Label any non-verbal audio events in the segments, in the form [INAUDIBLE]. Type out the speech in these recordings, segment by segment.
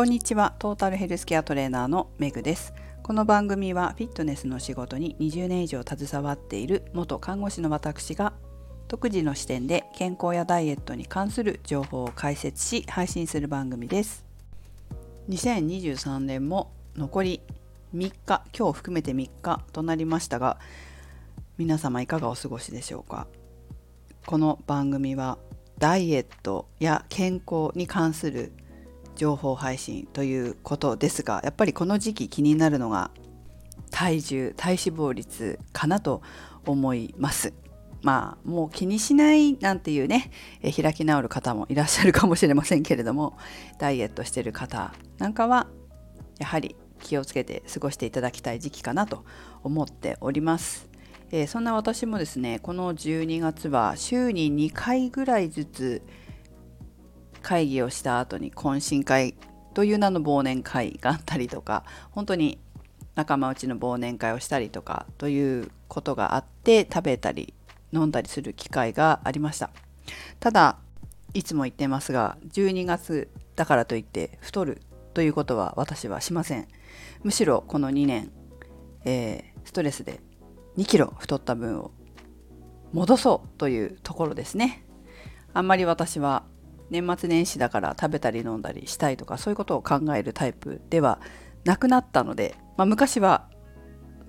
こんにちは。トータルヘルスケアトレーナーのメグです。この番組はフィットネスの仕事に20年以上携わっている元看護師の私が独自の視点で健康やダイエットに関する情報を解説し配信する番組です。2023年も残り3日今日含めて3日となりましたが皆様いかがお過ごしでしょうか？この番組はダイエットや健康に関する情報配信ということですがやっぱりこの時期気になるのが体重体脂肪率かなと思いますまあもう気にしないなんていうねえ開き直る方もいらっしゃるかもしれませんけれどもダイエットしてる方なんかはやはり気をつけて過ごしていただきたい時期かなと思っております。えー、そんな私もですねこの12月は週に2回ぐらいずつ会議をした後に懇親会という名の忘年会があったりとか本当に仲間内の忘年会をしたりとかということがあって食べたり飲んだりする機会がありました。ただいつも言ってますが12月だからといって太るということは私はしません。むしろこの2年、えー、ストレスで2キロ太った分を戻そうというところですね。あんまり私は年末年始だから食べたり飲んだりしたいとかそういうことを考えるタイプではなくなったので、まあ、昔は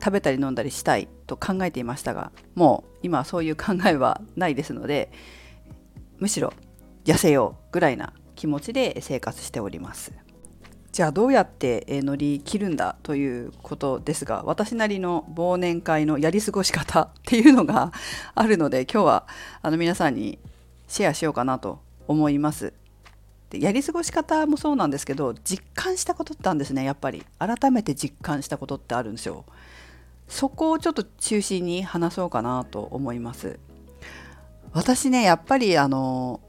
食べたり飲んだりしたいと考えていましたがもう今はそういう考えはないですのでむしろ痩せようぐらいな気持ちで生活しております。じゃあどうやって乗り切るんだということですが私なりの忘年会のやり過ごし方っていうのがあるので今日はあの皆さんにシェアしようかなと思います。でやり過ごし方もそうなんですけど実感したことってあるんですねやっぱり改めて実感したことってあるんですよ。そこをちょっと中心に話そうかなと思います。私ねやっぱりあの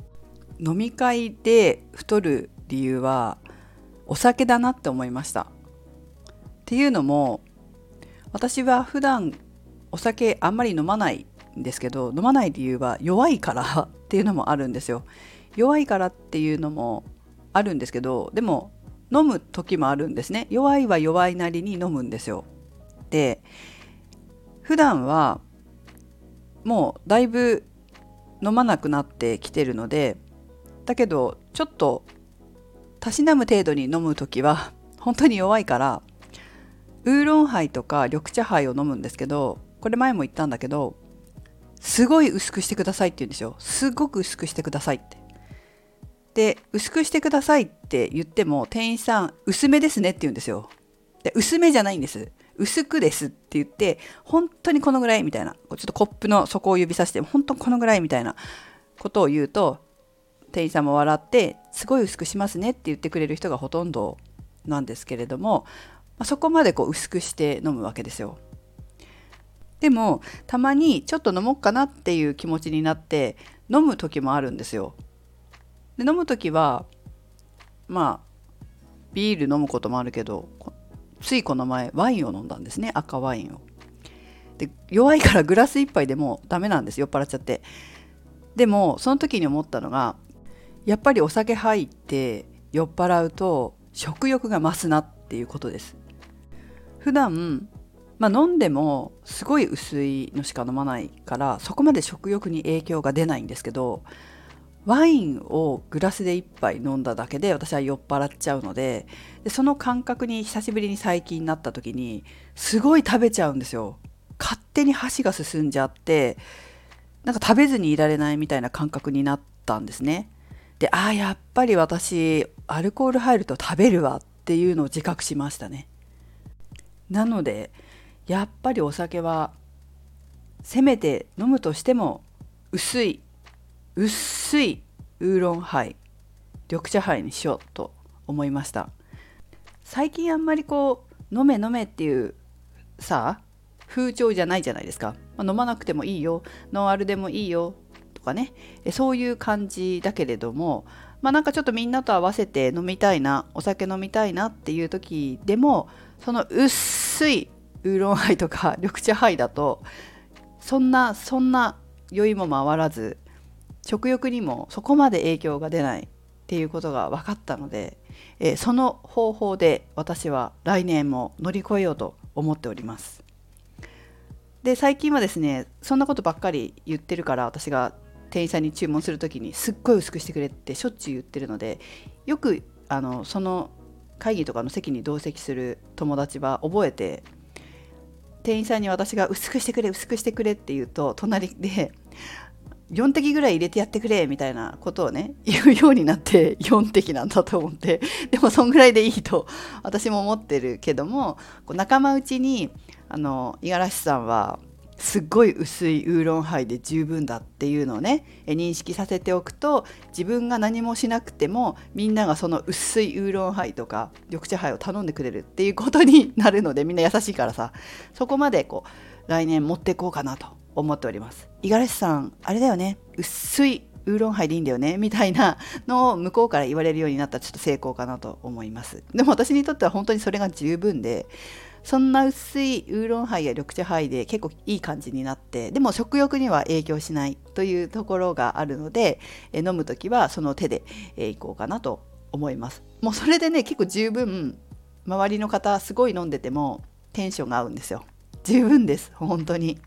飲み会で太る理由はお酒だなって思いました。っていうのも私は普段お酒あんまり飲まないんですけど飲まない理由は弱いからっていうのもあるんですよ。弱いからっていうのもあるんですけどでも飲む時もあるんですね。弱いは弱いなりに飲むんですよ。で普段はもうだいぶ飲まなくなってきてるのでだけどちょっとたしなむ程度に飲む時は本当に弱いからウーロンハイとか緑茶ハイを飲むんですけどこれ前も言ったんだけどすごい薄くしてくださいって言うんですよ。すごく薄くしてくださいって。で薄くしてくださいって言っても店員さん薄めですねって言うんですよで薄めじゃないんです薄くですって言って本当にこのぐらいみたいなちょっとコップの底を指さして本当このぐらいみたいなことを言うと店員さんも笑ってすごい薄くしますねって言ってくれる人がほとんどなんですけれども、まあ、そこまでこう薄くして飲むわけですよ。でもたまにちょっと飲もうかなっていう気持ちになって飲む時もあるんですよ。で飲む時はまあビール飲むこともあるけどついこの前ワインを飲んだんですね赤ワインを。で弱いからグラス1杯でもダメなんです酔っ払っちゃって。でもその時に思ったのがやっぱりお酒入って酔っ払うと食欲が増すなっていうことです。普段まあ、飲んでもすごい薄いのしか飲まないからそこまで食欲に影響が出ないんですけどワインをグラスで1杯飲んだだけで私は酔っ払っちゃうのででその感覚に久しぶりに最近なった時にすごい食べちゃうんですよ。勝手に箸が進んじゃってなんか食べずにいられないみたいな感覚になったんですね。でああやっぱり私アルコール入ると食べるわっていうのを自覚しましたね。なのでやっぱりお酒はせめて飲むとしても薄い薄いウーロンハイ緑茶ハイにしようと思いました。最近あんまりこう飲め飲めっていうさ風潮じゃないじゃないですか、まあ、飲まなくてもいいよ。ノンアルでもいいよとかね。そういう感じだけれどもまあなんかちょっとみんなと合わせて飲みたいなお酒飲みたいなっていう時でもその薄いウーロンハイとか緑茶ハイだとそんなそんな酔いも回らず食欲にもそこまで影響が出ないっていうことが分かったのでえ、その方法で私は来年も乗り越えようと思っております。で最近はですねそんなことばっかり言ってるから私が店員さんに注文する時にすっごい薄くしてくれってしょっちゅう言ってるのでよくあのその会議とかの席に同席する友達は覚えて店員さんに私が薄くしてくれ薄くしてくれって言うと隣で4滴ぐらい入れてやってくれみたいなことをね [LAUGHS] 言うようになって4滴なんだと思って。でもそんぐらいでいいと私も思ってるけどもこう仲間内にあの五十嵐さんはすっごい薄いウーロンハイで十分だっていうのをね認識させておくと自分が何もしなくてもみんながその薄いウーロンハイとか緑茶ハイを頼んでくれるっていうことになるのでみんな優しいからさそこまでこう来年持っていこうかなと。思っております。五十嵐さんあれだよね。薄いウーロンハイでいいんだよね。みたいなのを向こうから言われるようになったらちょっと成功かなと思います。でも私にとっては本当にそれが十分でそんな薄いウーロンハイや緑茶ハイで結構いい感じになってでも食欲には影響しないというところがあるので飲む時はその手でいこうかなと思います。もうそれでね結構十分周りの方すごい飲んでてもテンションが合うんですよ。十分です本当に。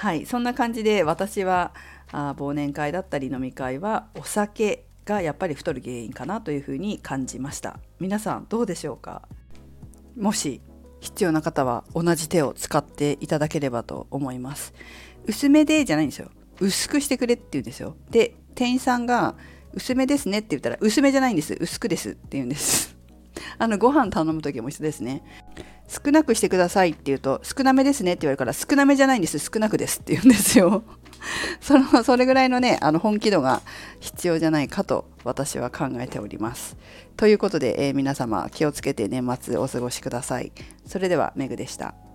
はいそんな感じで私はあ忘年会だったり飲み会はお酒がやっぱり太る原因かなというふうに感じました。皆さんどうでしょうか？もし必要な方は同じ手を使っていただければと思います。薄めでじゃないんですよ。薄くしてくれって言うんですよ。で店員さんが薄めですねって言ったら薄めじゃないんです。薄くですって言うんです。あのご飯頼む時も一緒ですね。少なくしてくださいって言うと少なめですねって言われるから少なめじゃないんです。少なくですって言うんですよ。[LAUGHS] そのそれぐらいのねあの本気度が必要じゃないかと私は考えております。ということで、えー、皆様気をつけて年末お過ごしください。それではメグでした。